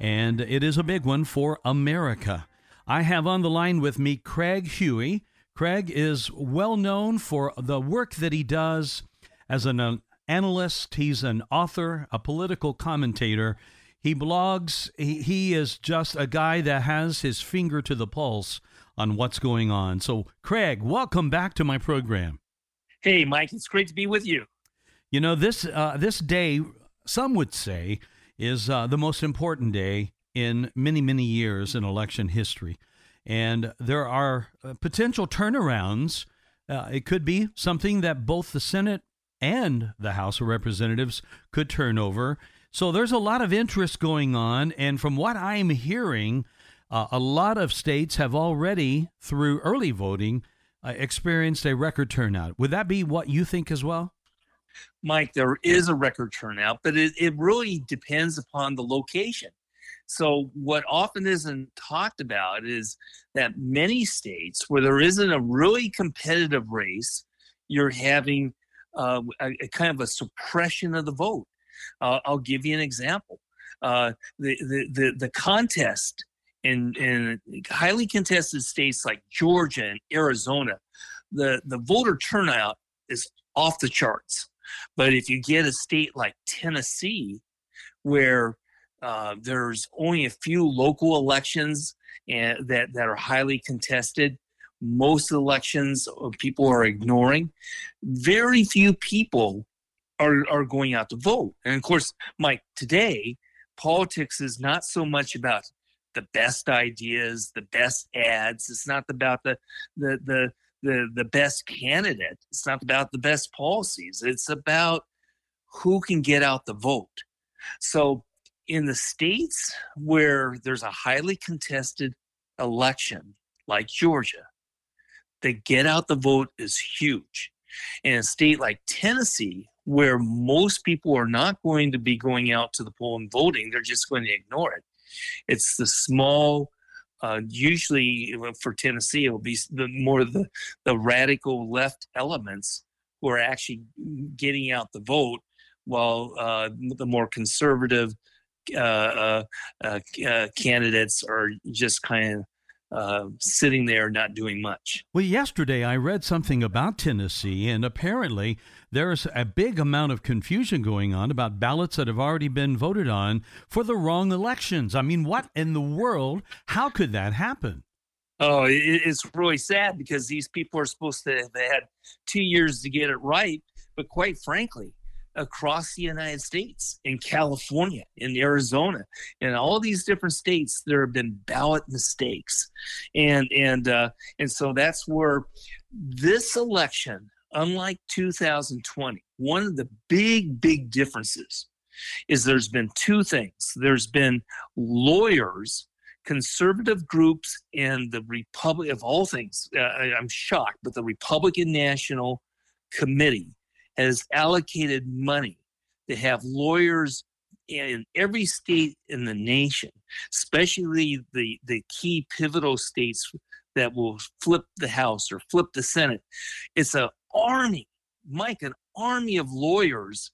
and it is a big one for America. I have on the line with me Craig Huey. Craig is well known for the work that he does as an analyst, he's an author, a political commentator. He blogs, he, he is just a guy that has his finger to the pulse on what's going on. So, Craig, welcome back to my program. Hey, Mike, it's great to be with you. You know, this uh, this day, some would say, is uh, the most important day in many, many years in election history. And there are uh, potential turnarounds. Uh, it could be something that both the Senate and the House of Representatives could turn over. So there's a lot of interest going on. And from what I'm hearing, uh, a lot of states have already, through early voting, uh, experienced a record turnout. Would that be what you think as well? Mike, there is a record turnout, but it, it really depends upon the location. So, what often isn't talked about is that many states where there isn't a really competitive race, you're having uh, a, a, kind of a suppression of the vote. Uh, I'll give you an example. Uh, the, the, the, the contest in, in highly contested states like Georgia and Arizona, the, the voter turnout is off the charts. But if you get a state like Tennessee, where uh, there's only a few local elections and that, that are highly contested, most elections uh, people are ignoring. Very few people are, are going out to vote. And of course, Mike, today, politics is not so much about the best ideas, the best ads. It's not about the the the the the best candidate. It's not about the best policies. It's about who can get out the vote. So in the states where there's a highly contested election like Georgia, the get out the vote is huge. In a state like Tennessee, where most people are not going to be going out to the poll and voting, they're just going to ignore it. It's the small uh, usually for Tennessee, it will be the more the the radical left elements who are actually getting out the vote, while uh, the more conservative uh, uh, uh, uh candidates are just kind of uh, sitting there not doing much. Well, yesterday I read something about Tennessee, and apparently there's a big amount of confusion going on about ballots that have already been voted on for the wrong elections. I mean, what in the world? How could that happen? Oh, it's really sad because these people are supposed to have had two years to get it right. But quite frankly, across the United States, in California, in Arizona, in all these different states, there have been ballot mistakes, and and uh, and so that's where this election, unlike 2020, one of the big big differences is there's been two things. There's been lawyers conservative groups and the Republic of all things. Uh, I'm shocked, but the Republican National Committee has allocated money to have lawyers in every state in the nation, especially the, the key pivotal states that will flip the House or flip the Senate. It's an army, Mike, an army of lawyers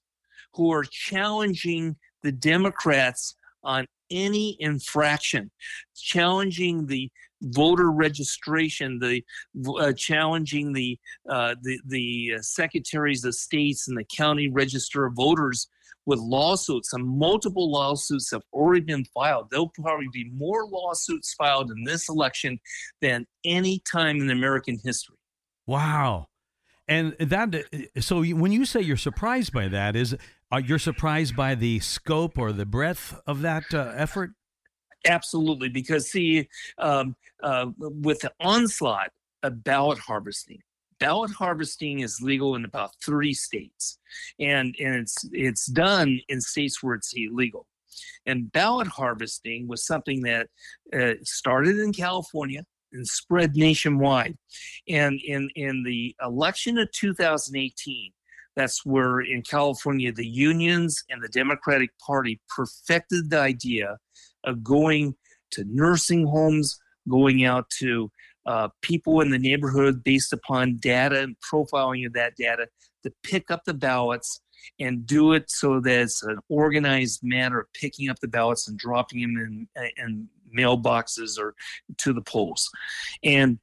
who are challenging the Democrats on any infraction, challenging the voter registration, the uh, challenging the uh, the the uh, secretaries of states and the county register of voters with lawsuits. And multiple lawsuits have already been filed. There'll probably be more lawsuits filed in this election than any time in American history. Wow. And that so when you say you're surprised by that is are you surprised by the scope or the breadth of that uh, effort? Absolutely, because see, um, uh, with the onslaught of ballot harvesting, ballot harvesting is legal in about three states, and and it's it's done in states where it's illegal. And ballot harvesting was something that uh, started in California and spread nationwide. And in, in the election of 2018, that's where in California, the unions and the Democratic Party perfected the idea of going to nursing homes, going out to uh, people in the neighborhood based upon data and profiling of that data to pick up the ballots and do it so that it's an organized manner of picking up the ballots and dropping them in, in mailboxes or to the polls. And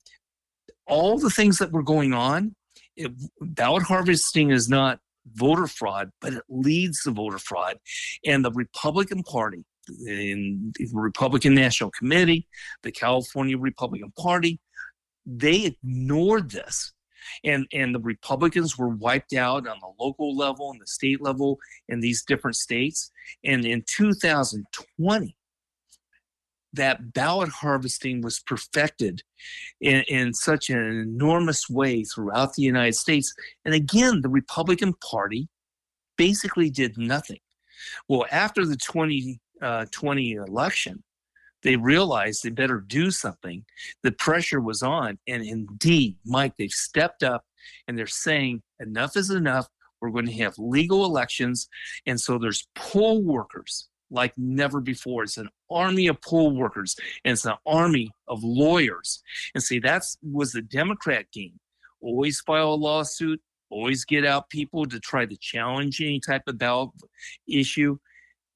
all the things that were going on, it, ballot harvesting is not voter fraud, but it leads to voter fraud. And the Republican Party, in the Republican National Committee, the California Republican Party, they ignored this. And, and the Republicans were wiped out on the local level and the state level in these different states. And in 2020, that ballot harvesting was perfected in, in such an enormous way throughout the United States. And again, the Republican Party basically did nothing. Well, after the 2020 uh, election, they realized they better do something. The pressure was on. And indeed, Mike, they've stepped up and they're saying enough is enough. We're going to have legal elections. And so there's poll workers like never before. It's an army of poll workers and it's an army of lawyers. And see, that was the Democrat game. Always file a lawsuit, always get out people to try to challenge any type of ballot issue.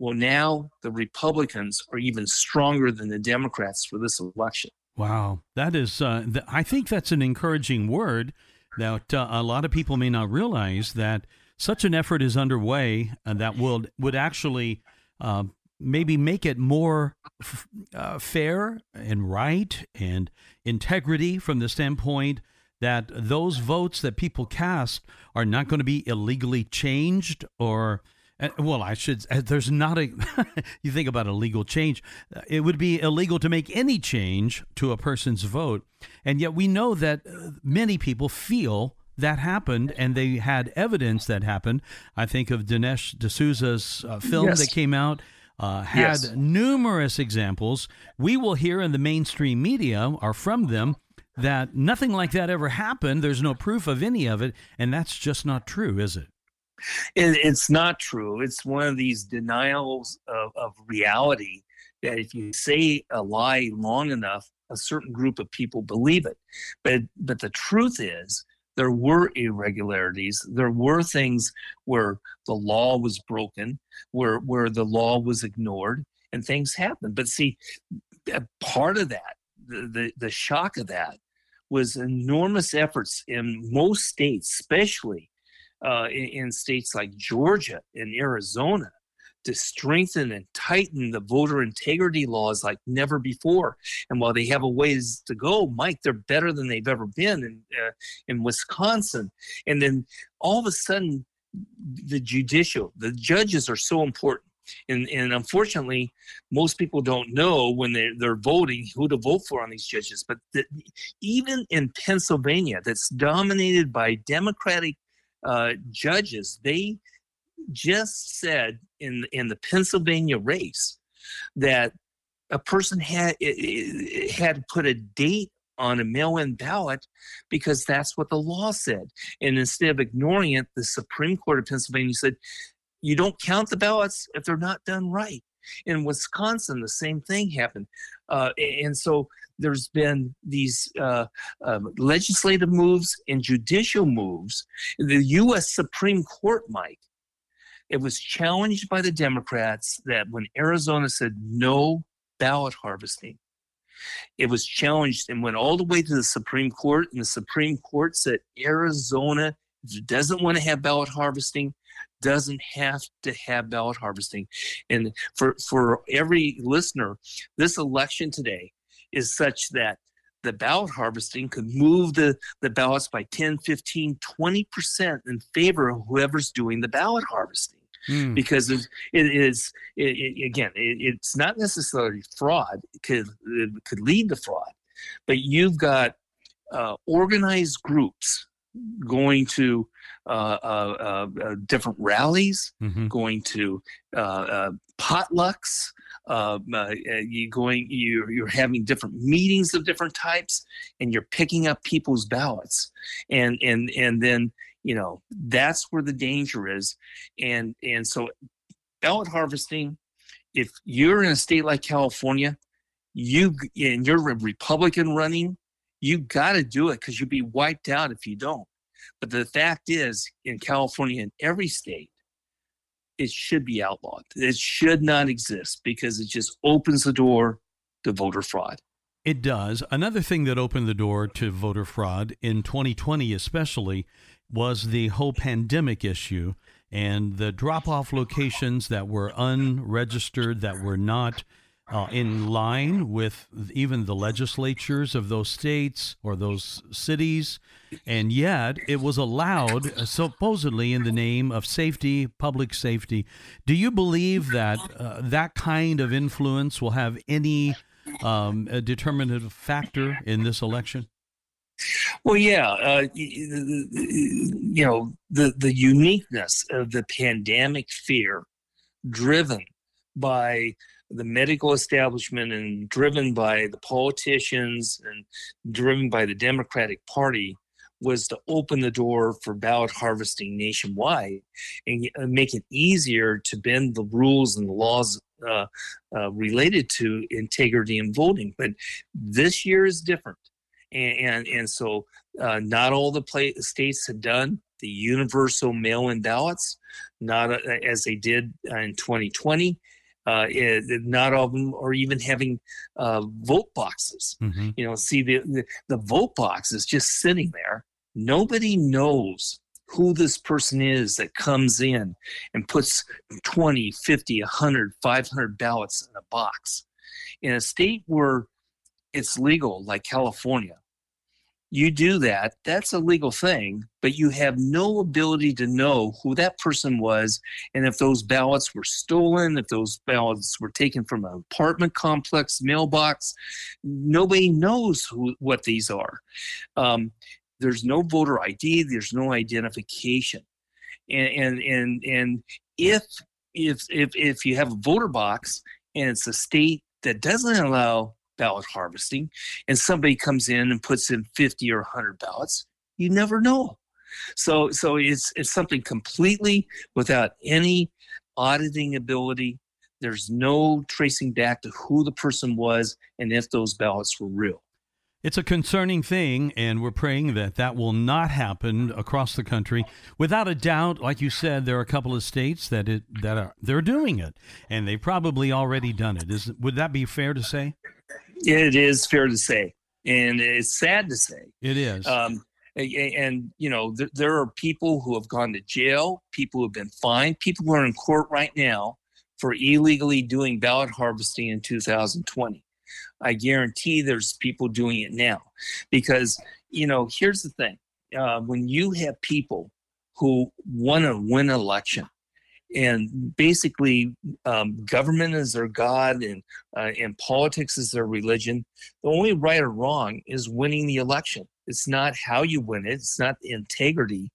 Well, now the Republicans are even stronger than the Democrats for this election. Wow, that is, uh, th- I think that's an encouraging word that uh, a lot of people may not realize that such an effort is underway and that will would actually uh, maybe make it more f- uh, fair and right and integrity from the standpoint that those votes that people cast are not going to be illegally changed or uh, well, I should. Uh, there's not a. you think about a legal change. Uh, it would be illegal to make any change to a person's vote, and yet we know that many people feel that happened, and they had evidence that happened. I think of Dinesh D'Souza's uh, film yes. that came out. Uh, had yes. numerous examples. We will hear in the mainstream media are from them that nothing like that ever happened. There's no proof of any of it, and that's just not true, is it? It, it's not true. It's one of these denials of, of reality that if you say a lie long enough, a certain group of people believe it. But but the truth is there were irregularities. There were things where the law was broken, where where the law was ignored, and things happened. But see, part of that, the, the, the shock of that, was enormous efforts in most states, especially uh, in, in states like Georgia and Arizona to strengthen and tighten the voter integrity laws like never before. And while they have a ways to go, Mike, they're better than they've ever been in uh, in Wisconsin. And then all of a sudden, the judicial, the judges are so important. And, and unfortunately, most people don't know when they're, they're voting who to vote for on these judges. But the, even in Pennsylvania, that's dominated by Democratic uh, judges, they just said in in the Pennsylvania race that a person had had put a date on a mail-in ballot because that's what the law said. And instead of ignoring it, the Supreme Court of Pennsylvania said, "You don't count the ballots if they're not done right." In Wisconsin, the same thing happened, uh, and so there's been these uh, uh, legislative moves and judicial moves. The U.S. Supreme Court, Mike, it was challenged by the Democrats that when Arizona said no ballot harvesting, it was challenged and went all the way to the Supreme Court, and the Supreme Court said Arizona doesn't want to have ballot harvesting doesn't have to have ballot harvesting. And for for every listener, this election today is such that the ballot harvesting could move the, the ballots by 10, 15, 20% in favor of whoever's doing the ballot harvesting. Mm. Because it is, it, it, again, it, it's not necessarily fraud. It could, it could lead to fraud. But you've got uh, organized groups going to uh, uh, uh, different rallies, mm-hmm. going to potlucks. Um, uh, uh, you going you you're having different meetings of different types, and you're picking up people's ballots, and and and then you know that's where the danger is, and and so ballot harvesting. If you're in a state like California, you and you're a Republican running, you got to do it because you'll be wiped out if you don't. But the fact is, in California, in every state, it should be outlawed. It should not exist because it just opens the door to voter fraud. It does. Another thing that opened the door to voter fraud in 2020, especially, was the whole pandemic issue and the drop off locations that were unregistered, that were not uh, in line with even the legislatures of those states or those cities. And yet it was allowed, uh, supposedly in the name of safety, public safety. Do you believe that uh, that kind of influence will have any um, determinative factor in this election? Well, yeah, uh, you know the the uniqueness of the pandemic fear, driven by the medical establishment and driven by the politicians and driven by the Democratic Party was to open the door for ballot harvesting nationwide and make it easier to bend the rules and the laws uh, uh, related to integrity in voting. But this year is different. And, and, and so uh, not all the play, states have done the universal mail-in ballots, not uh, as they did in 2020 uh, it, not all of them are even having uh, vote boxes. Mm-hmm. You know, see the, the, the vote box is just sitting there. Nobody knows who this person is that comes in and puts 20, 50, 100, 500 ballots in a box. In a state where it's legal, like California, you do that, that's a legal thing, but you have no ability to know who that person was and if those ballots were stolen, if those ballots were taken from an apartment complex mailbox. Nobody knows who, what these are. Um, there's no voter ID, there's no identification. And, and, and, and if, if, if, if you have a voter box and it's a state that doesn't allow ballot harvesting and somebody comes in and puts in 50 or 100 ballots you never know so so it's it's something completely without any auditing ability there's no tracing back to who the person was and if those ballots were real it's a concerning thing, and we're praying that that will not happen across the country. Without a doubt, like you said, there are a couple of states that it that are they're doing it, and they've probably already done it. Is would that be fair to say? It is fair to say, and it's sad to say. It is. Um, and you know, th- there are people who have gone to jail, people who have been fined, people who are in court right now for illegally doing ballot harvesting in 2020. I guarantee there's people doing it now, because you know, here's the thing: uh, when you have people who want to win an election and basically um, government is their god and uh, and politics is their religion. The only right or wrong is winning the election. It's not how you win it. It's not integrity.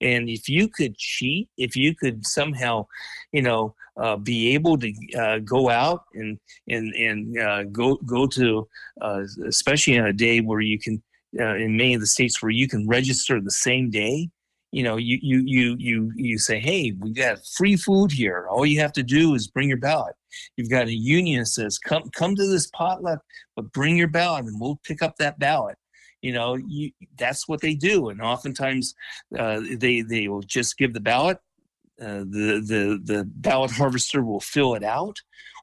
And if you could cheat if you could somehow you know uh, be able to uh, go out and and and uh, go go to uh, especially on a day where you can uh, in many of the states where you can register the same day you know, you you you you you say, hey, we got free food here. All you have to do is bring your ballot. You've got a union that says, come come to this potluck, but bring your ballot, and we'll pick up that ballot. You know, you, that's what they do, and oftentimes uh, they they will just give the ballot. Uh, the the the ballot harvester will fill it out,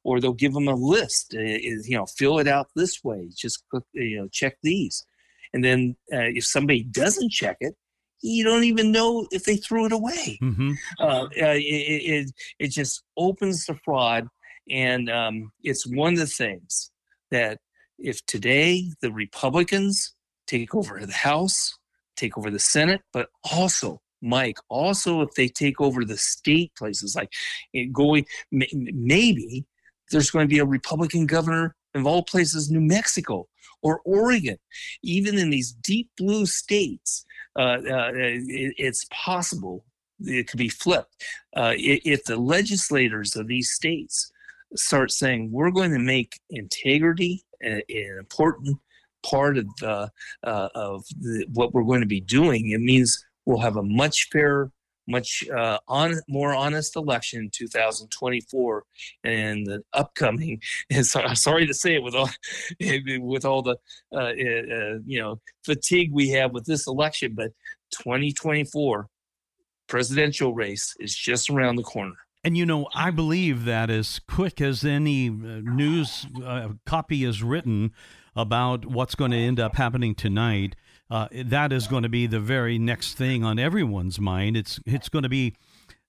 or they'll give them a list. Uh, you know, fill it out this way. Just you know, check these, and then uh, if somebody doesn't check it, you don't even know if they threw it away. Mm-hmm. Uh, uh, it, it, it, just opens the fraud. And um, it's one of the things that if today the Republicans take over the House, take over the Senate, but also, Mike, also if they take over the state places, like eh, going, maybe there's going to be a Republican governor of all places, New Mexico or Oregon, even in these deep blue states uh, uh, it, it's possible it could be flipped uh, if the legislators of these states start saying we're going to make integrity an, an important part of the, uh, of the, what we're going to be doing. It means we'll have a much fairer, much uh, on, more honest election in 2024, and the upcoming. And so, I'm sorry to say it with all with all the uh, uh, uh, you know fatigue we have with this election, but 2024 presidential race is just around the corner. And you know, I believe that as quick as any uh, news uh, copy is written about what's going to end up happening tonight, uh, that is going to be the very next thing on everyone's mind. It's it's going to be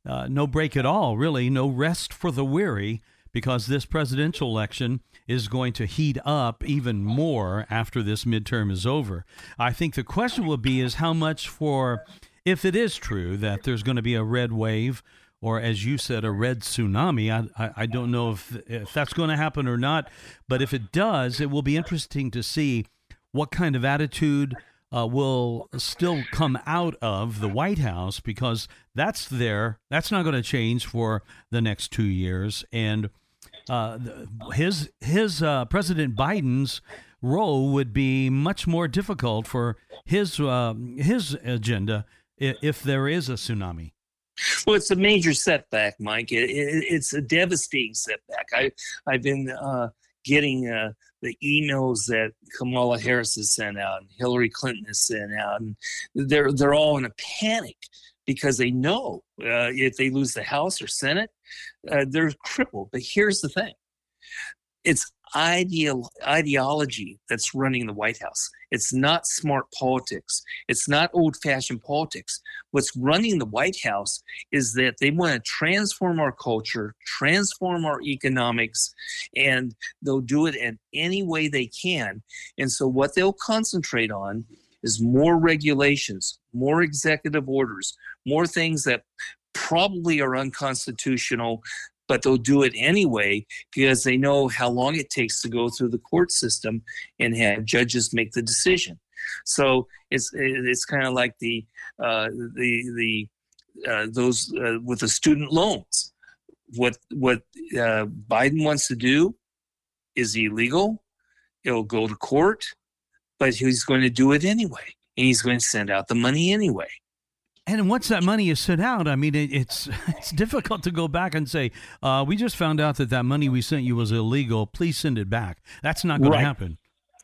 uh, no break at all, really, no rest for the weary, because this presidential election is going to heat up even more after this midterm is over. I think the question will be is how much for if it is true that there's going to be a red wave or as you said, a red tsunami. I, I, I don't know if, if that's going to happen or not, but if it does, it will be interesting to see what kind of attitude uh, will still come out of the White House because that's there. That's not going to change for the next two years. And uh, his his uh, President Biden's role would be much more difficult for his uh, his agenda if, if there is a tsunami. Well, it's a major setback, Mike. It, it, it's a devastating setback. I, I've been uh, getting uh, the emails that Kamala Harris has sent out and Hillary Clinton has sent out, and they're they're all in a panic because they know uh, if they lose the House or Senate, uh, they're crippled. But here's the thing: it's ideal ideology that's running the White House. It's not smart politics. It's not old fashioned politics. What's running the White House is that they want to transform our culture, transform our economics, and they'll do it in any way they can. And so, what they'll concentrate on is more regulations, more executive orders, more things that probably are unconstitutional but they'll do it anyway because they know how long it takes to go through the court system and have judges make the decision. So it's it's kind of like the uh, the the uh, those uh, with the student loans. What what uh, Biden wants to do is illegal. It'll go to court, but he's going to do it anyway, and he's going to send out the money anyway. And once that money is sent out, I mean, it, it's it's difficult to go back and say, uh, "We just found out that that money we sent you was illegal. Please send it back." That's not going right. to happen.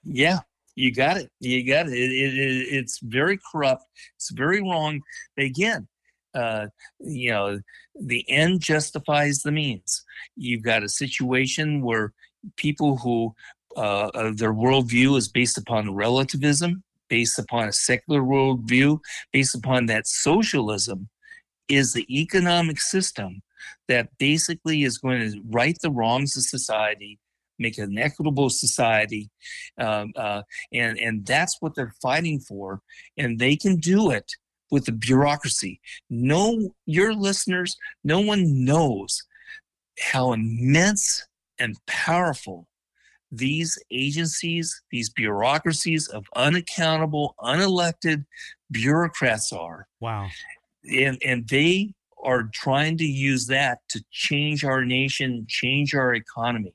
Yeah, you got it. You got it. It, it. It's very corrupt. It's very wrong. Again, uh, you know, the end justifies the means. You've got a situation where people who uh, uh their worldview is based upon relativism based upon a secular worldview, based upon that socialism is the economic system that basically is going to right the wrongs of society, make an equitable society, um, uh, and and that's what they're fighting for, and they can do it with the bureaucracy. No, your listeners, no one knows how immense and powerful these agencies, these bureaucracies of unaccountable, unelected bureaucrats are. Wow. And and they are trying to use that to change our nation, change our economy.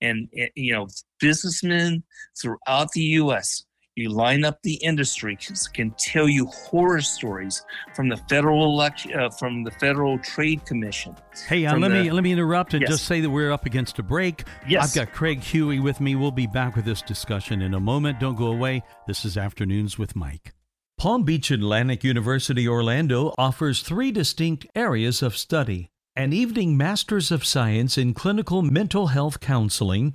And, and you know, businessmen throughout the US you line up the industry can tell you horror stories from the federal election uh, from the federal trade commission. Hey uh, let the, me let me interrupt and yes. just say that we're up against a break. Yes. i've got craig huey with me. We'll be back with this discussion in a moment. Don't go away. This is afternoons with mike. Palm beach atlantic university orlando offers three distinct areas of study an evening master's of science in clinical mental health counseling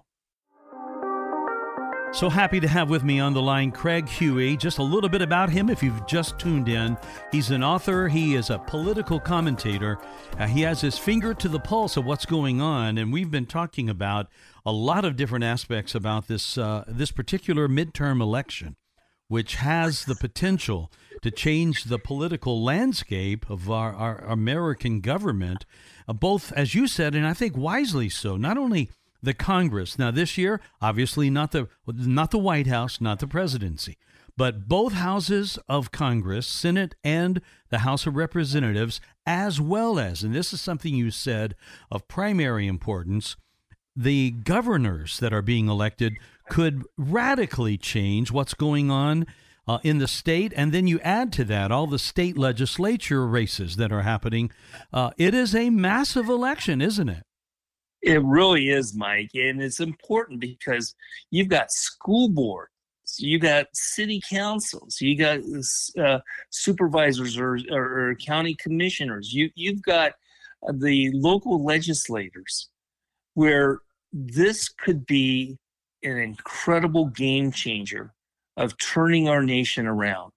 So happy to have with me on the line Craig Huey. Just a little bit about him if you've just tuned in. He's an author, he is a political commentator. Uh, he has his finger to the pulse of what's going on, and we've been talking about a lot of different aspects about this, uh, this particular midterm election, which has the potential to change the political landscape of our, our American government, uh, both, as you said, and I think wisely so, not only the Congress. Now this year, obviously not the not the White House, not the presidency, but both houses of Congress, Senate and the House of Representatives, as well as, and this is something you said of primary importance, the governors that are being elected could radically change what's going on uh, in the state. And then you add to that all the state legislature races that are happening. Uh, it is a massive election, isn't it? It really is, Mike. And it's important because you've got school boards, you've got city councils, you got uh, supervisors or, or, or, county commissioners, you, you've got the local legislators where this could be an incredible game changer of turning our nation around.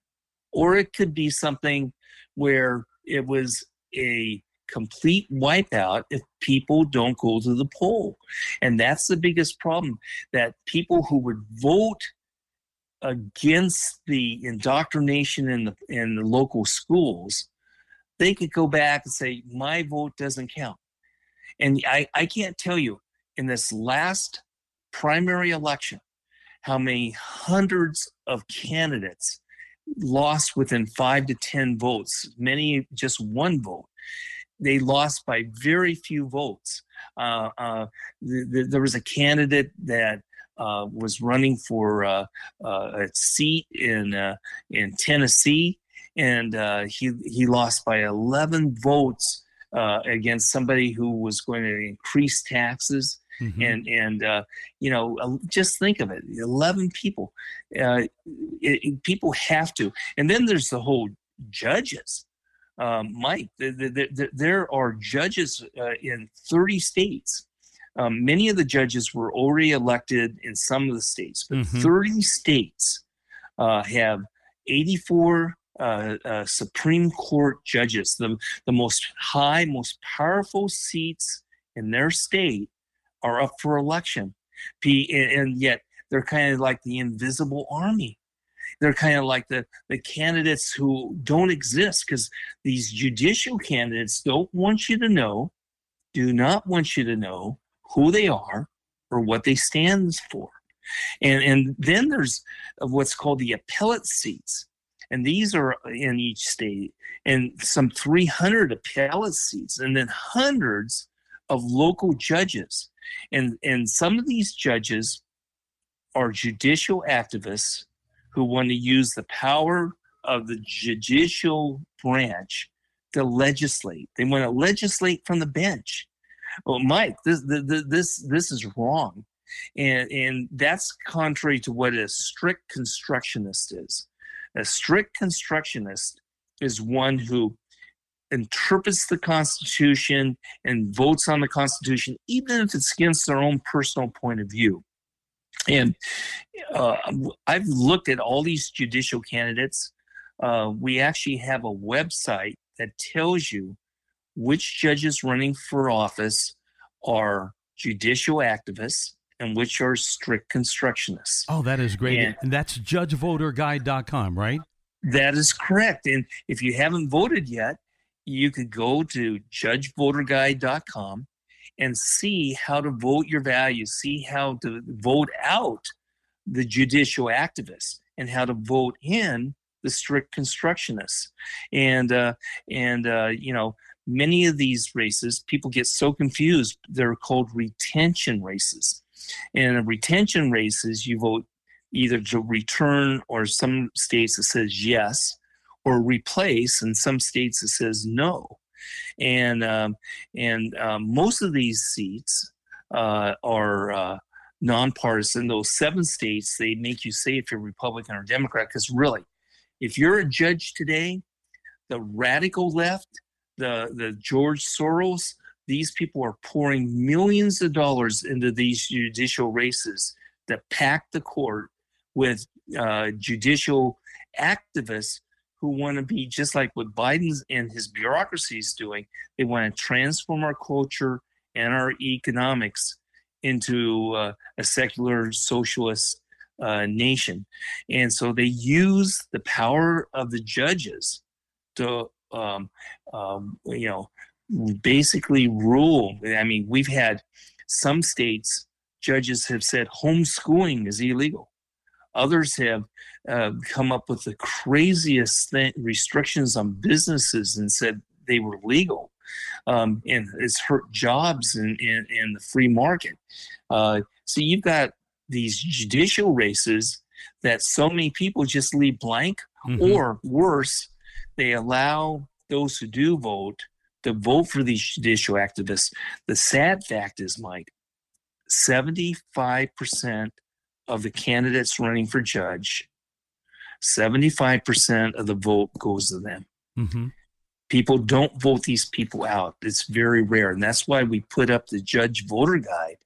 Or it could be something where it was a complete wipeout if people don't go to the poll. And that's the biggest problem that people who would vote against the indoctrination in the in the local schools, they could go back and say, my vote doesn't count. And I, I can't tell you in this last primary election how many hundreds of candidates lost within five to 10 votes, many just one vote they lost by very few votes. Uh, uh, the, the, there was a candidate that uh, was running for uh, uh, a seat in uh, in Tennessee, and he he lost by 11 votes against somebody who was going to increase taxes. Mm-hmm. And and you know, just think of it: eleven people. It, it, people have to, and then there's the whole judges um, Mike, the, the, the, there are judges uh, in 30 states. Um, many of the judges were already elected in some of the states, but mm-hmm. 30 states uh, have 84 uh, uh, Supreme Court judges. The, the most high, most powerful seats in their state are up for election. P- and yet they're kind of like the invisible army they're kind of like the the candidates who don't exist because these judicial candidates don't want you to know, do not want you to know who they are or what they stand for. And and then there's uh, what's called the appellate seats. And these are in each state, and some 300 appellate seats, and then hundreds of local judges. And, and some of these judges are judicial activists who want to use the power of the judicial branch to legislate. They want to legislate from the bench. Well, Mike, this this this is wrong, and and that's contrary to what a strict constructionist is. A strict constructionist is one who interprets the Constitution and votes on the Constitution, even if it's against their own personal point of view. And uh, I've looked at all these judicial candidates. Uh, we actually have a website that tells you which judges running for office are judicial activists and which are strict constructionists. Oh, that is great. And, and that's judgevoterguide.com, right? That is correct. And if you haven't voted yet, you could go to judgevoterguide.com and see how to vote your values, see how to vote out the judicial activists, and how to vote in the strict constructionists. And uh, and uh, you know, many of these races, people get so confused. They're called retention races. And in retention races, you vote either to return or some states it says yes, or replace, and some states it says no and um, and um, most of these seats uh, are uh, nonpartisan. Those seven states they make you say if you're Republican or Democrat because really, if you're a judge today, the radical left, the the George Soros, these people are pouring millions of dollars into these judicial races that pack the court with uh, judicial activists who want to be just like what Biden's and his bureaucracy is doing. They want to transform our culture and our economics into uh, a secular socialist uh, nation. And so they use the power of the judges to, um, um, you know, basically rule. I mean, we've had some states, judges have said homeschooling is illegal. Others have uh, come up with the craziest th- restrictions on businesses and said they were legal. Um, and it's hurt jobs in, in, in the free market. Uh, so you've got these judicial races that so many people just leave blank, mm-hmm. or worse, they allow those who do vote to vote for these judicial activists. The sad fact is, Mike, 75% of the candidates running for judge, 75% of the vote goes to them. Mm-hmm. People don't vote these people out. It's very rare. And that's why we put up the judge voter guide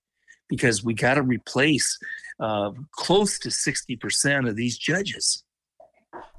because we got to replace uh, close to 60% of these judges.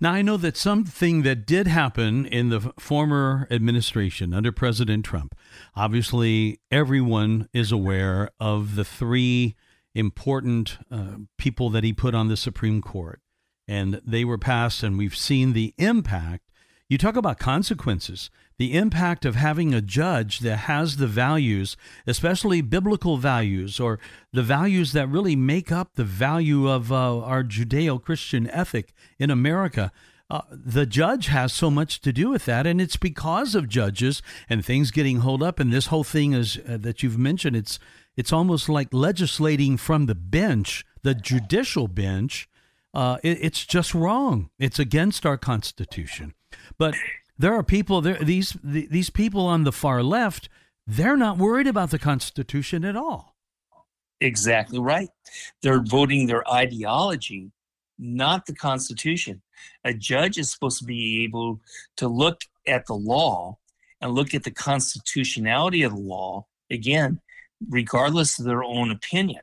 Now, I know that something that did happen in the former administration under President Trump, obviously, everyone is aware of the three important uh, people that he put on the Supreme Court. And they were passed, and we've seen the impact. You talk about consequences the impact of having a judge that has the values, especially biblical values or the values that really make up the value of uh, our Judeo Christian ethic in America. Uh, the judge has so much to do with that, and it's because of judges and things getting hold up. And this whole thing is uh, that you've mentioned. It's it's almost like legislating from the bench, the judicial bench. Uh, it, it's just wrong. It's against our Constitution. But there are people there these these people on the far left they're not worried about the constitution at all exactly right they're voting their ideology not the constitution a judge is supposed to be able to look at the law and look at the constitutionality of the law again regardless of their own opinion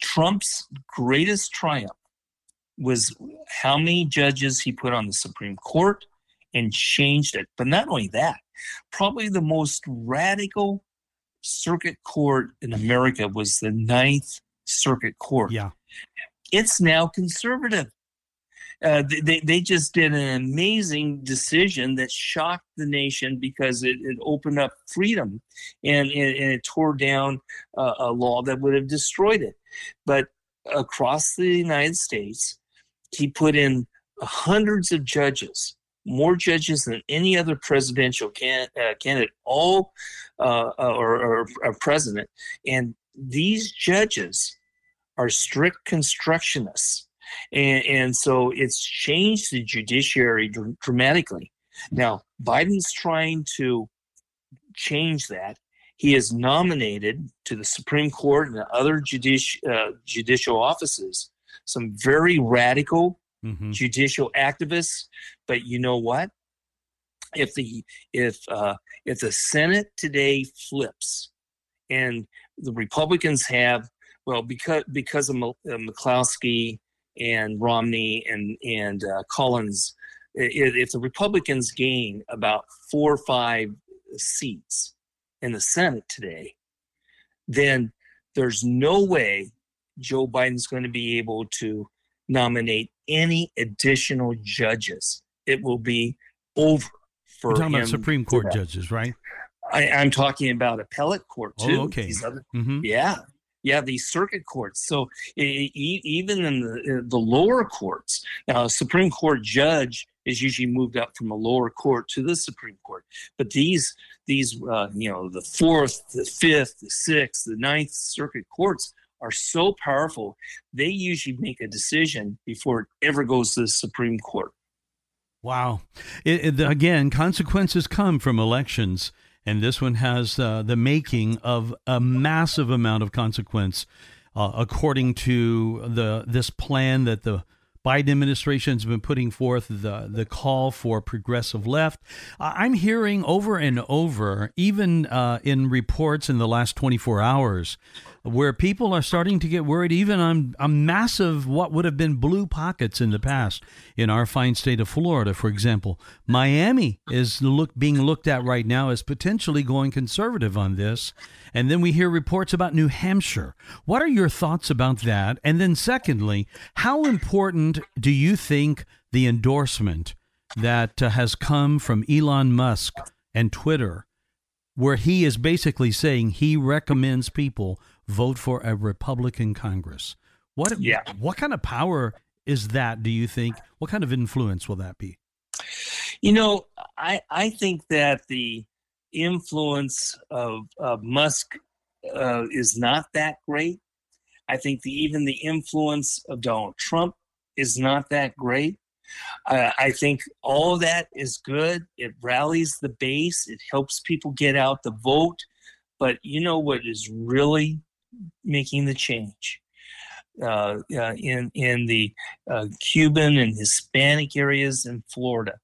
trump's greatest triumph was how many judges he put on the supreme court and changed it. But not only that, probably the most radical circuit court in America was the Ninth Circuit Court. Yeah. It's now conservative. Uh, they, they just did an amazing decision that shocked the nation because it, it opened up freedom and, and, and it tore down uh, a law that would have destroyed it. But across the United States, he put in hundreds of judges more judges than any other presidential can, uh, candidate, all uh, uh, or, or, or president. And these judges are strict constructionists. And, and so it's changed the judiciary dr- dramatically. Now, Biden's trying to change that. He has nominated to the Supreme Court and other judici- uh, judicial offices some very radical mm-hmm. judicial activists. But you know what? If the if uh, if the Senate today flips, and the Republicans have well because because of uh, Murkowski and Romney and and uh, Collins, if the Republicans gain about four or five seats in the Senate today, then there's no way Joe Biden's going to be able to nominate any additional judges. It will be over for You're talking about Supreme Court judges, right? I, am talking about appellate court oh, too. Oh, okay. Other, mm-hmm. Yeah, yeah, these circuit courts. So e- even in the, the lower courts, now a Supreme Court judge is usually moved up from a lower court to the Supreme Court. But these these uh, you know the fourth, the fifth, the sixth, the ninth circuit courts are so powerful, they usually make a decision before it ever goes to the Supreme Court. Wow. It, it, again, consequences come from elections, and this one has uh, the making of a massive amount of consequence, uh, according to the this plan that the Biden administration has been putting forth the the call for progressive left. I'm hearing over and over, even uh, in reports in the last 24 hours, where people are starting to get worried even on a massive, what would have been blue pockets in the past in our fine state of Florida, for example. Miami is look, being looked at right now as potentially going conservative on this. And then we hear reports about New Hampshire. What are your thoughts about that? And then, secondly, how important do you think the endorsement that uh, has come from Elon Musk and Twitter, where he is basically saying he recommends people vote for a Republican Congress? What, yeah. what kind of power is that, do you think? What kind of influence will that be? You know, I, I think that the influence of, of Musk uh, is not that great. I think the, even the influence of Donald Trump is not that great. Uh, I think all that is good. It rallies the base. It helps people get out the vote. But you know what is really making the change? Uh, uh, in in the uh, Cuban and Hispanic areas in Florida,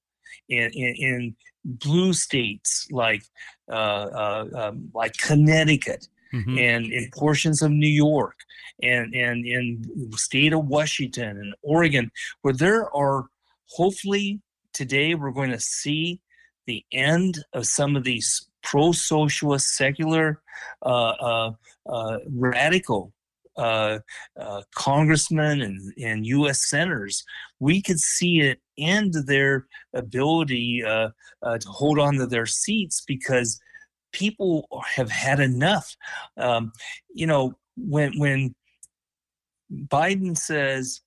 in, in, in blue states like uh, uh, um, like Connecticut, mm-hmm. and in portions of New York, and and in the state of Washington and Oregon, where there are hopefully today we're going to see the end of some of these pro-socialist, secular, uh, uh, uh, radical uh, uh, congressmen and, and U.S. senators. We could see it end their ability to hold on to their seats because people have had enough. Um, you know, when when Biden says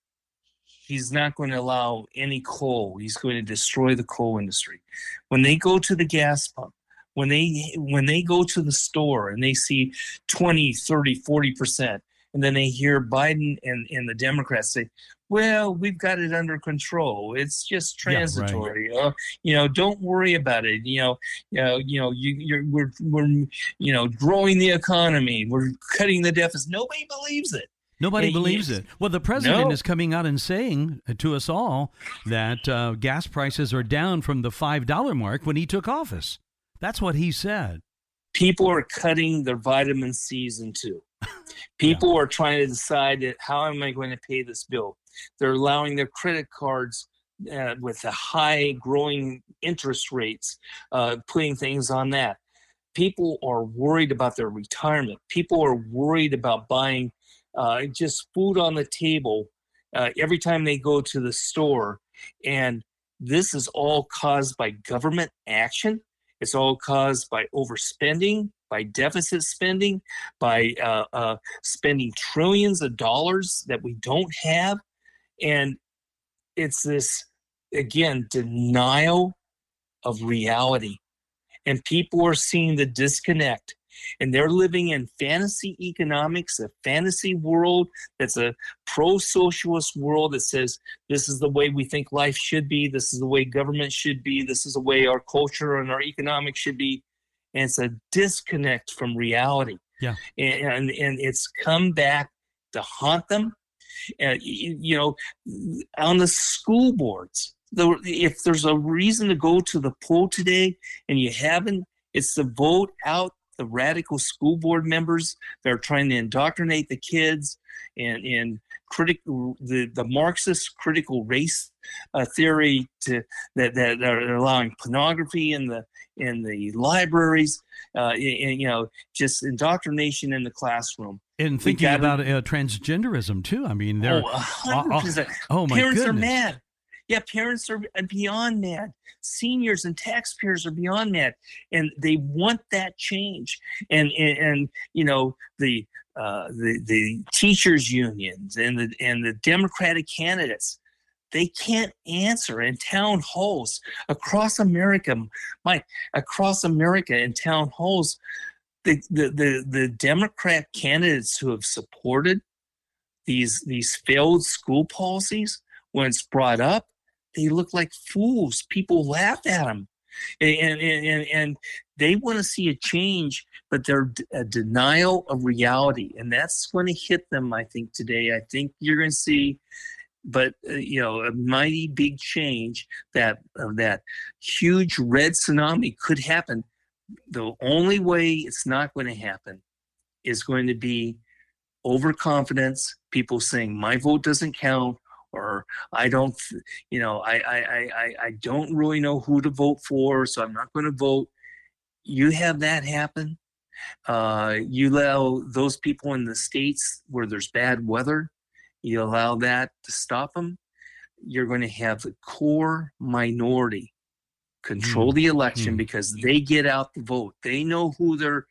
he's not going to allow any coal. He's going to destroy the coal industry. When they go to the gas pump, when they when they go to the store and they see 20, 30, 40%, and then they hear Biden and, and the Democrats say, well, we've got it under control. It's just transitory. Yeah, right. uh, you know, don't worry about it. You know, you know, you know, you, you're we're we're you know growing the economy. We're cutting the deficit. Nobody believes it. Nobody believes it. Well, the president no. is coming out and saying to us all that uh, gas prices are down from the $5 mark when he took office. That's what he said. People are cutting their vitamin C's in two. People yeah. are trying to decide that how am I going to pay this bill? They're allowing their credit cards uh, with the high growing interest rates, uh, putting things on that. People are worried about their retirement. People are worried about buying uh, just food on the table uh, every time they go to the store. And this is all caused by government action. It's all caused by overspending, by deficit spending, by uh, uh, spending trillions of dollars that we don't have. And it's this, again, denial of reality. And people are seeing the disconnect and they're living in fantasy economics, a fantasy world that's a pro socialist world that says this is the way we think life should be, this is the way government should be, this is the way our culture and our economics should be. And it's a disconnect from reality. Yeah. And, and, it's come back to haunt them. Uh, and, you know, on the school boards, if there's a reason to go to the poll today and you haven't, it's to vote out the radical school board members that are trying to indoctrinate the kids and in critical the, the Marxist critical race uh, theory to that, that are allowing pornography in the in the libraries, uh, and, you know, just indoctrination in the classroom. And thinking about uh, transgenderism too. I mean, they're oh, 100%. oh my Parents goodness. are mad. Yeah, parents are beyond mad. Seniors and taxpayers are beyond mad, and they want that change. And and, and you know the uh, the the teachers unions and the and the Democratic candidates they can't answer in town halls across America, Mike, across America in town halls. The, the, the, the Democrat candidates who have supported these these failed school policies, when it's brought up, they look like fools. People laugh at them. And, and, and, they want to see a change, but they're a denial of reality. And that's going to hit them, I think, today. I think you're going to see but uh, you know a mighty big change that uh, that huge red tsunami could happen the only way it's not going to happen is going to be overconfidence, people saying my vote doesn't count, or I don't, you know, I I I I don't really know who to vote for, so I'm not going to vote. You have that happen. Uh, you allow those people in the states where there's bad weather, you allow that to stop them. You're going to have the core minority control mm. the election mm. because they get out the vote. They know who their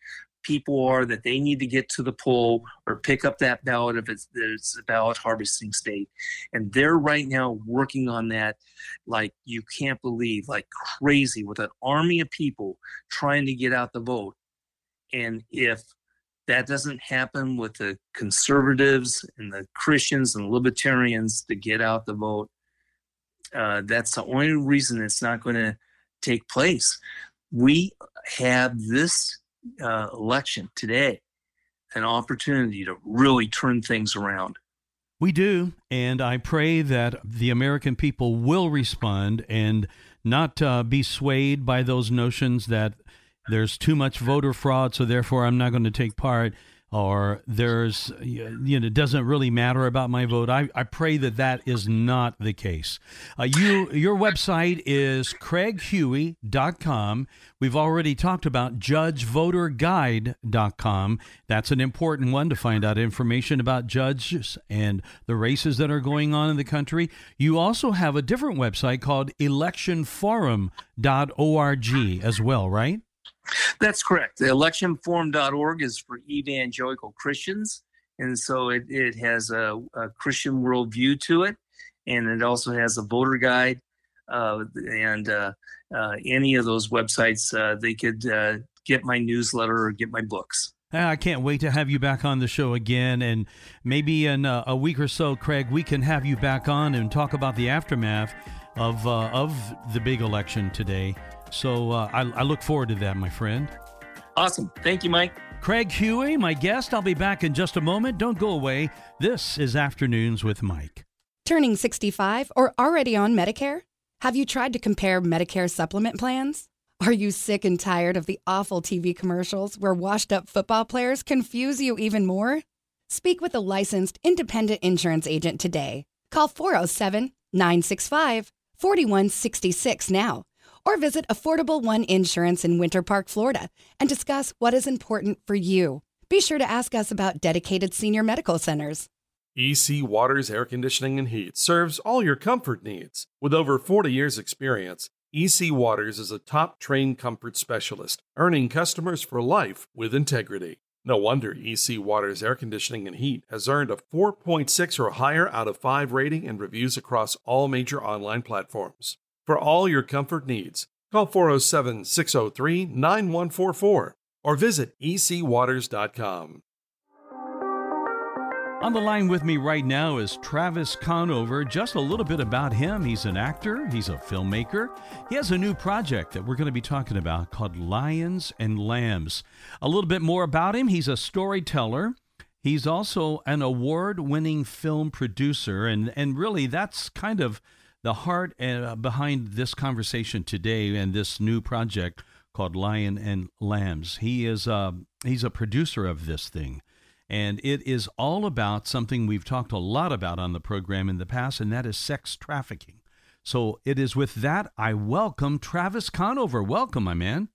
people are that they need to get to the poll or pick up that ballot if it's, it's a ballot harvesting state. And they're right now working on that like you can't believe, like crazy, with an army of people trying to get out the vote. And if that doesn't happen with the conservatives and the Christians and libertarians to get out the vote, uh, that's the only reason it's not going to take place. We have this uh, election today an opportunity to really turn things around. We do, and I pray that the American people will respond and not uh, be swayed by those notions that there's too much voter fraud, so therefore I'm not going to take part or there's you know it doesn't really matter about my vote. I, I pray that that is not the case. Uh, you your website is craighuey.com we've already talked about judgevoterguide.com that's an important one to find out information about judges and the races that are going on in the country. You also have a different website called electionforum.org as well right that's correct. The electionforum.org is for evangelical Christians. And so it, it has a, a Christian worldview to it. And it also has a voter guide. Uh, and uh, uh, any of those websites, uh, they could uh, get my newsletter or get my books. I can't wait to have you back on the show again. And maybe in a, a week or so, Craig, we can have you back on and talk about the aftermath of, uh, of the big election today. So uh, I, I look forward to that, my friend. Awesome. Thank you, Mike. Craig Huey, my guest. I'll be back in just a moment. Don't go away. This is Afternoons with Mike. Turning 65 or already on Medicare? Have you tried to compare Medicare supplement plans? Are you sick and tired of the awful TV commercials where washed up football players confuse you even more? Speak with a licensed independent insurance agent today. Call 407 965 4166 now or visit Affordable One Insurance in Winter Park, Florida, and discuss what is important for you. Be sure to ask us about dedicated senior medical centers. EC Waters Air Conditioning and Heat serves all your comfort needs. With over 40 years' experience, EC Waters is a top trained comfort specialist, earning customers for life with integrity. No wonder EC Waters Air Conditioning and Heat has earned a 4.6 or higher out of 5 rating and reviews across all major online platforms. For all your comfort needs, call 407 603 9144 or visit ecwaters.com. On the line with me right now is Travis Conover. Just a little bit about him. He's an actor, he's a filmmaker. He has a new project that we're going to be talking about called Lions and Lambs. A little bit more about him. He's a storyteller. He's also an award winning film producer. And, and really, that's kind of the heart uh, behind this conversation today and this new project called Lion and Lambs. He is uh, he's a producer of this thing, and it is all about something we've talked a lot about on the program in the past, and that is sex trafficking. So it is with that I welcome Travis Conover. Welcome, my man.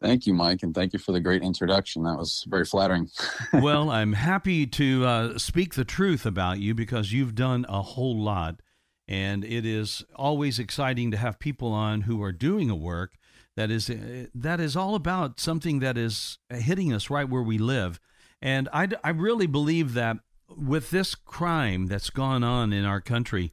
Thank you, Mike, and thank you for the great introduction. That was very flattering. well, I'm happy to uh, speak the truth about you because you've done a whole lot and it is always exciting to have people on who are doing a work that is uh, that is all about something that is hitting us right where we live. And I, I really believe that with this crime that's gone on in our country,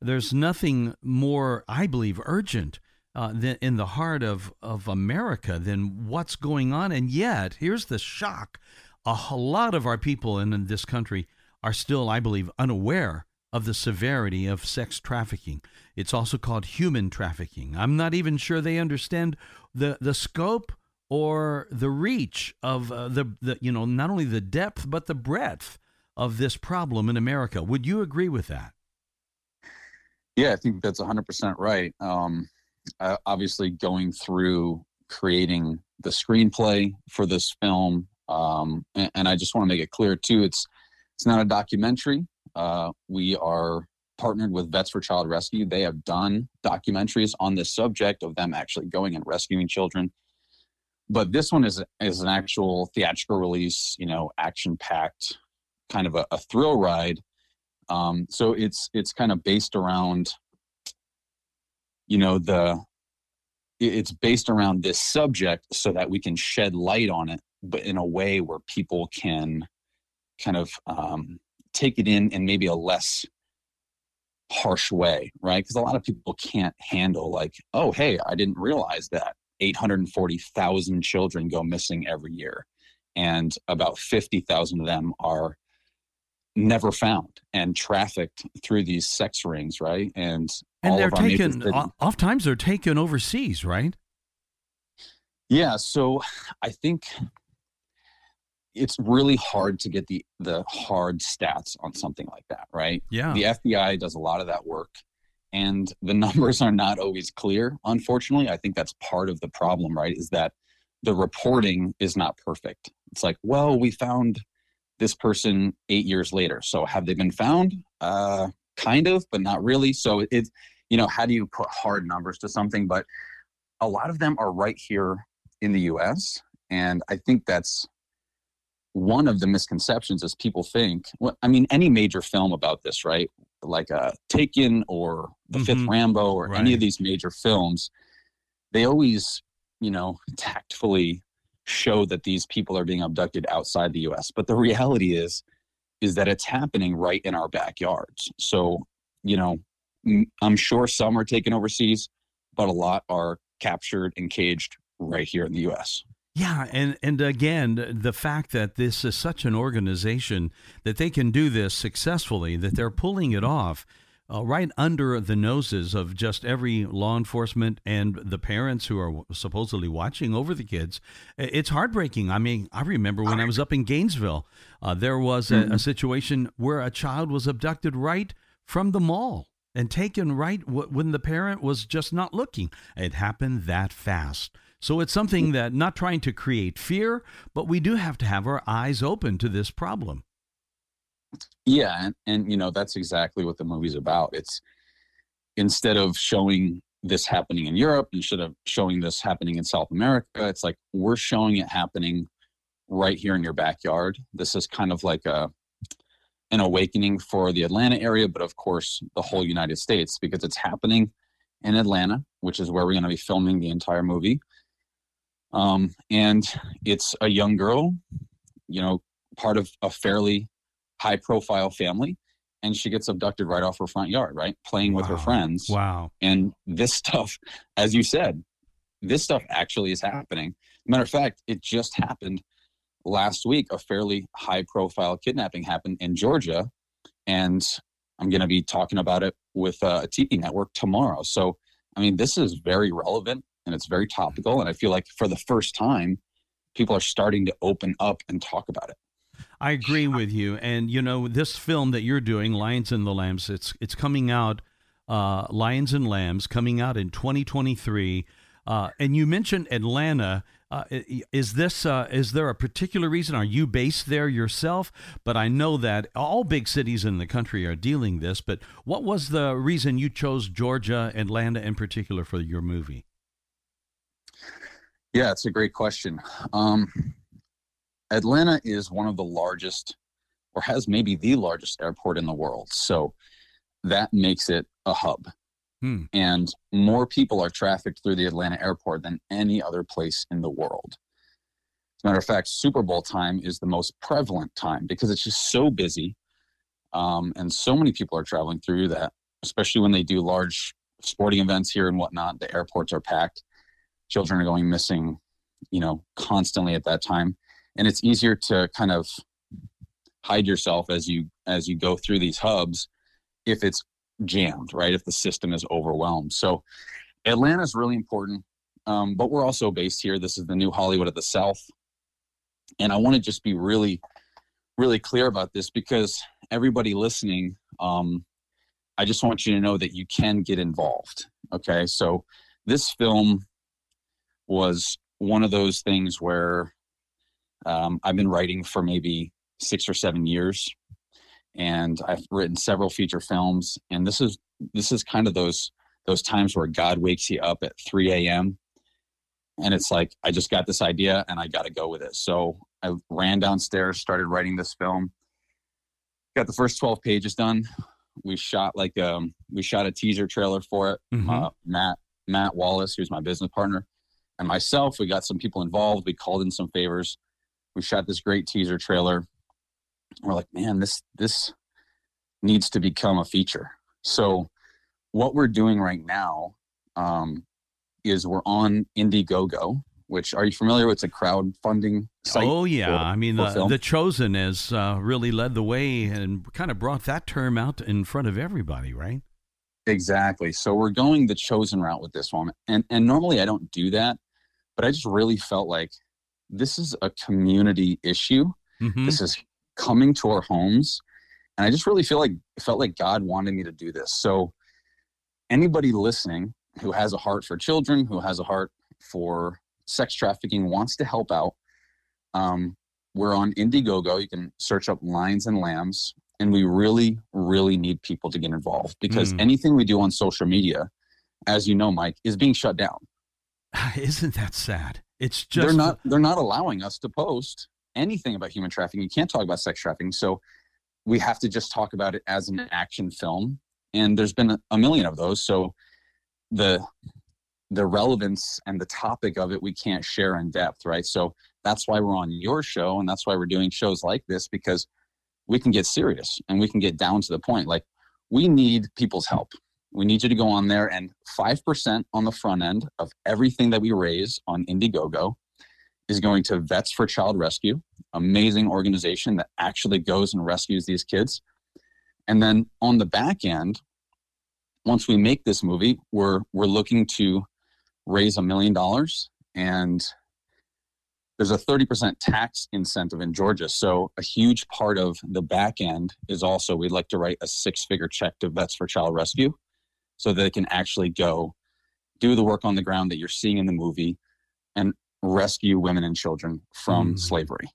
there's nothing more, I believe, urgent uh, than in the heart of, of America than what's going on. And yet, here's the shock a lot of our people in this country are still, I believe, unaware of the severity of sex trafficking. It's also called human trafficking. I'm not even sure they understand the, the scope or the reach of uh, the, the, you know, not only the depth, but the breadth of this problem in America. Would you agree with that? Yeah, I think that's 100% right. Um, obviously, going through creating the screenplay for this film, um, and, and I just want to make it clear, too, it's It's not a documentary. Uh, we are partnered with Vets for Child Rescue. They have done documentaries on this subject of them actually going and rescuing children. But this one is is an actual theatrical release, you know, action packed, kind of a, a, thrill ride. Um, so it's it's kind of based around, you know, the it's based around this subject so that we can shed light on it, but in a way where people can kind of um, take it in in maybe a less harsh way, right? Because a lot of people can't handle like, oh, hey, I didn't realize that 840,000 children go missing every year, and about 50,000 of them are never found and trafficked through these sex rings, right? And and they're taken. Oftentimes, they're taken overseas, right? Yeah. So, I think it's really hard to get the the hard stats on something like that, right? Yeah. The FBI does a lot of that work and the numbers are not always clear, unfortunately. I think that's part of the problem, right? Is that the reporting is not perfect. It's like, well, we found this person 8 years later. So have they been found? Uh kind of, but not really. So it's you know, how do you put hard numbers to something, but a lot of them are right here in the US and I think that's one of the misconceptions is people think well, i mean any major film about this right like uh taken or the mm-hmm. fifth rambo or right. any of these major films they always you know tactfully show that these people are being abducted outside the us but the reality is is that it's happening right in our backyards so you know i'm sure some are taken overseas but a lot are captured and caged right here in the us yeah, and and again, the fact that this is such an organization that they can do this successfully, that they're pulling it off uh, right under the noses of just every law enforcement and the parents who are supposedly watching over the kids. It's heartbreaking. I mean, I remember when I was up in Gainesville, uh, there was a, a situation where a child was abducted right from the mall and taken right w- when the parent was just not looking. It happened that fast. So it's something that not trying to create fear, but we do have to have our eyes open to this problem. Yeah, and, and you know that's exactly what the movie's about. It's instead of showing this happening in Europe, instead of showing this happening in South America, it's like we're showing it happening right here in your backyard. This is kind of like a an awakening for the Atlanta area, but of course the whole United States because it's happening in Atlanta, which is where we're going to be filming the entire movie. Um, and it's a young girl, you know, part of a fairly high profile family. And she gets abducted right off her front yard, right? Playing wow. with her friends. Wow. And this stuff, as you said, this stuff actually is happening. Matter of fact, it just happened last week. A fairly high profile kidnapping happened in Georgia. And I'm going to be talking about it with uh, a TV network tomorrow. So, I mean, this is very relevant and it's very topical. And I feel like for the first time, people are starting to open up and talk about it. I agree with you. And you know, this film that you're doing, Lions and the Lambs, it's it's coming out. Uh, Lions and Lambs coming out in 2023. Uh, and you mentioned Atlanta. Uh, is this uh, is there a particular reason? Are you based there yourself? But I know that all big cities in the country are dealing this. But what was the reason you chose Georgia, Atlanta in particular for your movie? Yeah, it's a great question. Um, Atlanta is one of the largest, or has maybe the largest airport in the world. So that makes it a hub. Hmm. And more people are trafficked through the Atlanta airport than any other place in the world. As a matter of fact, Super Bowl time is the most prevalent time because it's just so busy. Um, and so many people are traveling through that, especially when they do large sporting events here and whatnot. The airports are packed children are going missing, you know, constantly at that time. And it's easier to kind of hide yourself as you as you go through these hubs if it's jammed, right? If the system is overwhelmed. So Atlanta is really important. Um, but we're also based here. This is the new Hollywood of the South. And I want to just be really, really clear about this because everybody listening, um, I just want you to know that you can get involved. Okay. So this film was one of those things where um, I've been writing for maybe six or seven years. and I've written several feature films. And this is this is kind of those those times where God wakes you up at 3 a.m. and it's like I just got this idea and I got to go with it. So I ran downstairs, started writing this film, got the first 12 pages done. We shot like um we shot a teaser trailer for it. Mm-hmm. Uh, Matt Matt Wallace, who's my business partner, and myself. We got some people involved. We called in some favors. We shot this great teaser trailer. We're like, man, this this needs to become a feature. So what we're doing right now um, is we're on Indiegogo, which are you familiar with? It's a crowdfunding site. Oh yeah, for, I mean the, the, Chosen has uh, really led the way and kind of brought that term out in front of everybody, right? Exactly. So we're going the Chosen route with this one, and and normally I don't do that, but I just really felt like this is a community issue. Mm-hmm. This is coming to our homes, and I just really feel like felt like God wanted me to do this. So anybody listening who has a heart for children, who has a heart for sex trafficking, wants to help out, um, we're on Indiegogo. You can search up Lions and Lambs, and we really, really need people to get involved because mm. anything we do on social media, as you know, Mike, is being shut down. Isn't that sad? It's just they're not they're not allowing us to post anything about human trafficking. You can't talk about sex trafficking, so we have to just talk about it as an action film and there's been a, million of those so the the relevance and the topic of it we can't share in depth right so that's why we're on your show and that's why we're doing shows like this because we can get serious and we can get down to the point like we need people's help we need you to go on there and 5% on the front end of everything that we raise on indiegogo is going to vets for child rescue amazing organization that actually goes and rescues these kids and then on the back end, once we make this movie, we're we're looking to raise a million dollars and there's a 30% tax incentive in Georgia. So a huge part of the back end is also we'd like to write a six figure check to Vets for Child Rescue so that they can actually go do the work on the ground that you're seeing in the movie and rescue women and children from mm. slavery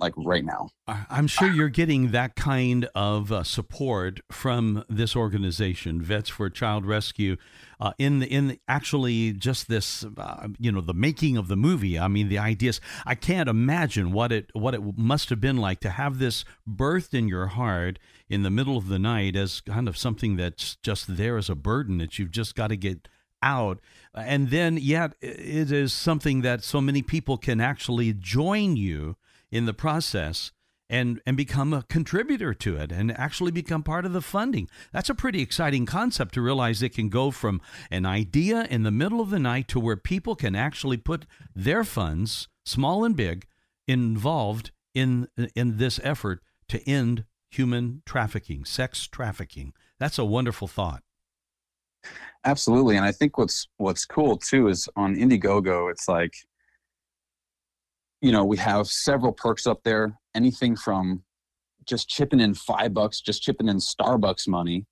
like right now. I'm sure you're getting that kind of uh, support from this organization, Vets for Child Rescue, uh, in the, in the, actually just this, uh, you know, the making of the movie. I mean, the ideas. I can't imagine what it what it must have been like to have this birthed in your heart in the middle of the night as kind of something that's just there as a burden that you've just got to get out. And then, yet, it is something that so many people can actually join you in the process and and become a contributor to it and actually become part of the funding. That's a pretty exciting concept to realize it can go from an idea in the middle of the night to where people can actually put their funds, small and big, involved in in this effort to end human trafficking, sex trafficking. That's a wonderful thought. Absolutely, and I think what's what's cool too is on Indiegogo, it's like you know, we have several perks up there, anything from just chipping in five bucks, just chipping in Starbucks money,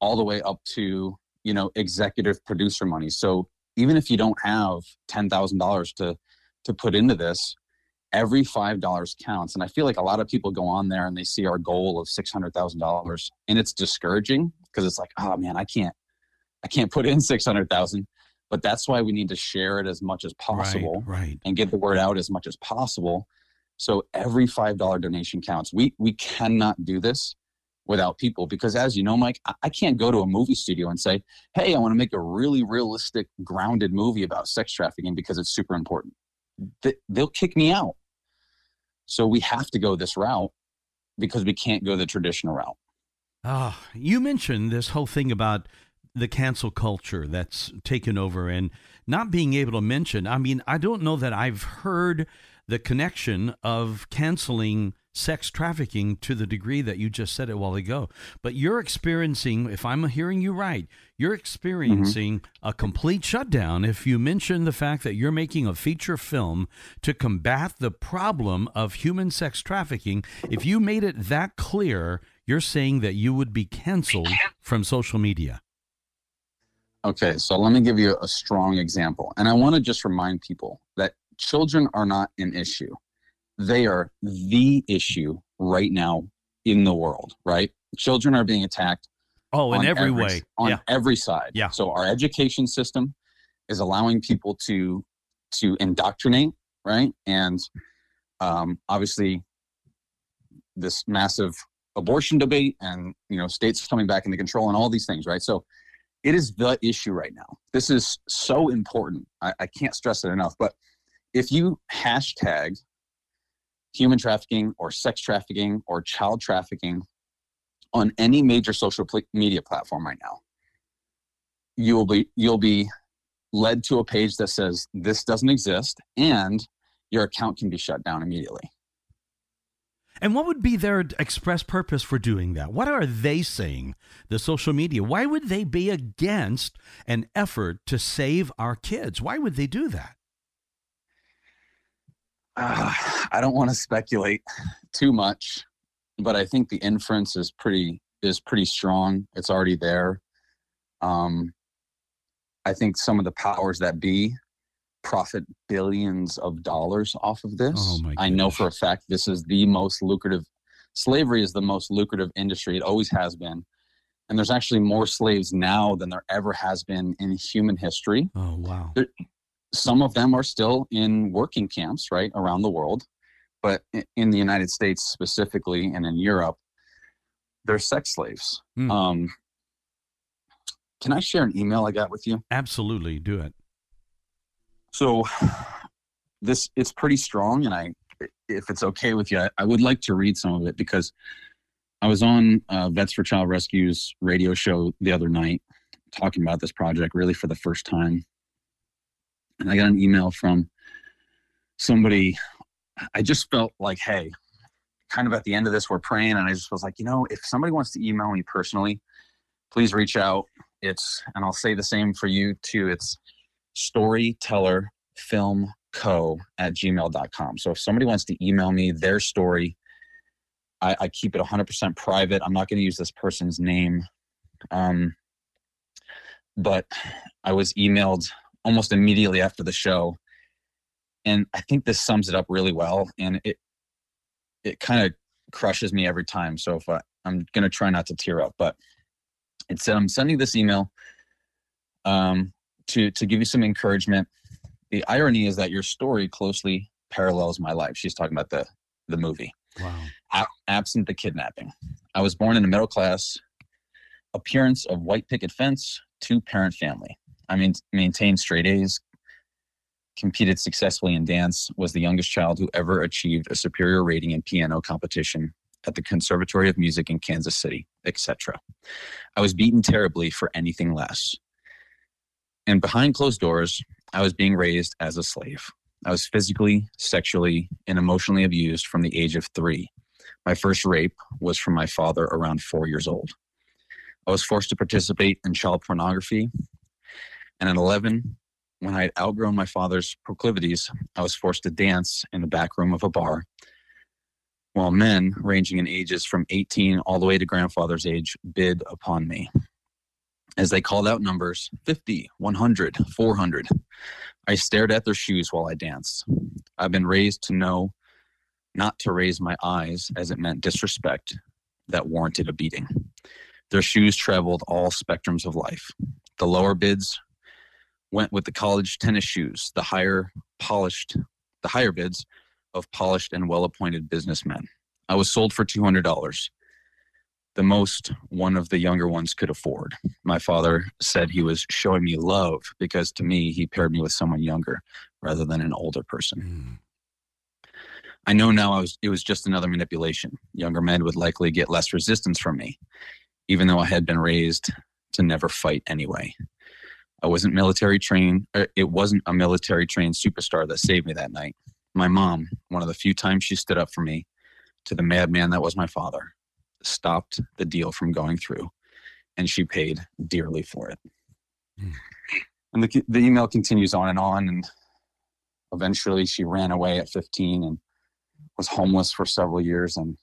all the way up to, you know, executive producer money. So even if you don't have $10,000 to, to put into this, every $5 counts. And I feel like a lot of people go on there and they see our goal of $600,000 and it's discouraging because it's like, oh man, I can't, I can't put in 600,000 but that's why we need to share it as much as possible right, right. and get the word out as much as possible so every five dollar donation counts we we cannot do this without people because as you know mike i can't go to a movie studio and say hey i want to make a really realistic grounded movie about sex trafficking because it's super important they'll kick me out so we have to go this route because we can't go the traditional route Ah, you mentioned this whole thing about the cancel culture that's taken over and not being able to mention. I mean, I don't know that I've heard the connection of canceling sex trafficking to the degree that you just said it a while ago. But you're experiencing, if I'm hearing you right, you're experiencing mm-hmm. a complete shutdown if you mention the fact that you're making a feature film to combat the problem of human sex trafficking. If you made it that clear, you're saying that you would be canceled from social media. Okay, so let me give you a strong example. And I want to just remind people that children are not an issue. They are the issue right now in the world, right? Children are being attacked. Oh, in every, every, way. On yeah. every side. Yeah. So our education system is allowing people to to indoctrinate, right? And um, obviously this massive abortion debate and you know states coming back into control and all these things, right? So it is the issue right now. This is so important. I, I can't stress it enough. But if you hashtag human trafficking or sex trafficking or child trafficking on any major social pl- media platform right now you will be you'll be led to a page that says this doesn't exist and your account can be shut down immediately and what would be their express purpose for doing that? What are they saying, the social media? Why would they be against an effort to save our kids? Why would they do that? Uh, I don't want to speculate too much, but I think the inference is pretty is pretty strong. It's already there. Um, I think some of the powers that be profit billions of dollars off of this. Oh I know for a fact this is the most lucrative. Slavery is the most lucrative industry. It always has been. And there's actually more slaves now than there ever has been in human history. Oh, wow. There, some of them are still in working camps, right, around the world. But in the United States specifically and in Europe, they're sex slaves. Hmm. Um, can I share an email I got with you? Absolutely, do it. So this it's pretty strong, and I, if it's okay with you, I, I would like to read some of it because I was on uh, Vets for Child Rescue's radio show the other night talking about this project really for the first time, and I got an email from somebody. I just felt like, hey, kind of at the end of this, we're praying, and I just was like, you know, if somebody wants to email me personally, please reach out. It's, and I'll say the same for you too. It's storytellerfilmco at gmail.com. So if somebody wants to email me their story, I, I keep it 100% private. I'm not going to use this person's name. Um, but I was emailed almost immediately after the show. And I think this sums it up really well. And it, it kind of crushes me every time. So if I, I'm going to try not to tear up, but it said, I'm sending this email um, to to give you some encouragement. The irony is that your story closely parallels my life. She's talking about the the movie. Wow. A- absent the kidnapping, I was born in a middle class appearance of white picket fence, two parent family. I mean, maintained straight A's, competed successfully in dance, was the youngest child who ever achieved a superior rating in piano competition at the Conservatory of Music in Kansas City, etc. I was beaten terribly for anything less. And behind closed doors, I was being raised as a slave. I was physically, sexually, and emotionally abused from the age of three. My first rape was from my father around four years old. I was forced to participate in child pornography. And at 11, when I had outgrown my father's proclivities, I was forced to dance in the back room of a bar while men ranging in ages from 18 all the way to grandfather's age bid upon me as they called out numbers 50, 100, 400. I stared at their shoes while I danced. I've been raised to know not to raise my eyes as it meant disrespect that warranted a beating. Their shoes traveled all spectrums of life. The lower bids went with the college tennis shoes, the higher polished, the higher bids of polished and well appointed businessmen. I was sold for $200 the most one of the younger ones could afford. My father said he was showing me love because to me, he paired me with someone younger rather than an older person. Mm. I know now I was, it was just another manipulation. Younger men would likely get less resistance from me, even though I had been raised to never fight anyway. I wasn't military trained. Er, it wasn't a military trained superstar that saved me that night. My mom, one of the few times she stood up for me to the madman that was my father, stopped the deal from going through, and she paid dearly for it. Mm. And the, the email continues on and on, and eventually she ran away at 15 and was homeless for several years, and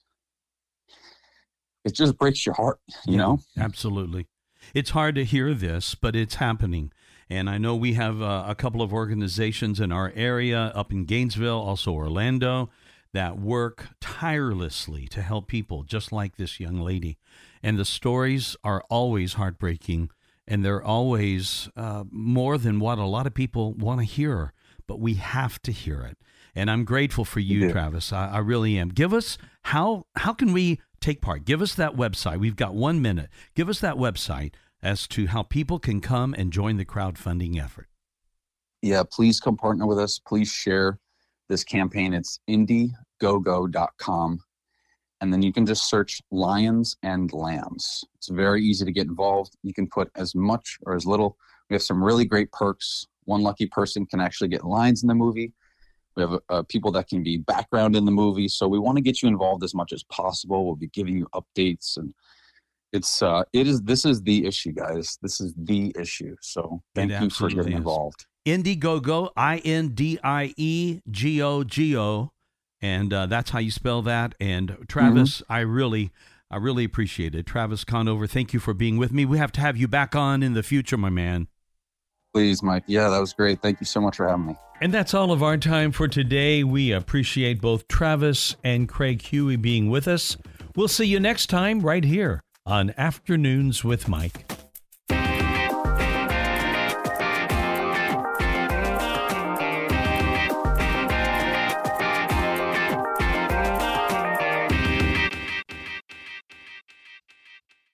it just breaks your heart, you know? Absolutely. It's hard to hear this, but it's happening. And I know we have uh, a couple of organizations in our area up in Gainesville, also Orlando, that work tirelessly to help people, just like this young lady. And the stories are always heartbreaking, and they're always uh, more than what a lot of people want to hear, but we have to hear it. And I'm grateful for you, Travis. I, I really am. Give us how how can we take part? Give us that website. We've got one minute. Give us that website as to how people can come and join the crowdfunding effort. Yeah, please come partner with us. Please share this campaign. It's indiegogo.com. And then you can just search lions and lambs. It's very easy to get involved. You can put as much or as little. We have some really great perks. One lucky person can actually get lines in the movie. We have uh, people that can be background in the movie. So we want to get you involved as much as possible. We'll be giving you updates and it's uh it is this is the issue guys this is the issue so thank you for getting is. involved indiegogo i-n-d-i-e-g-o-g-o and uh, that's how you spell that and travis mm-hmm. i really i really appreciate it travis conover thank you for being with me we have to have you back on in the future my man please mike yeah that was great thank you so much for having me and that's all of our time for today. We appreciate both Travis and Craig Huey being with us. We'll see you next time right here on Afternoons with Mike.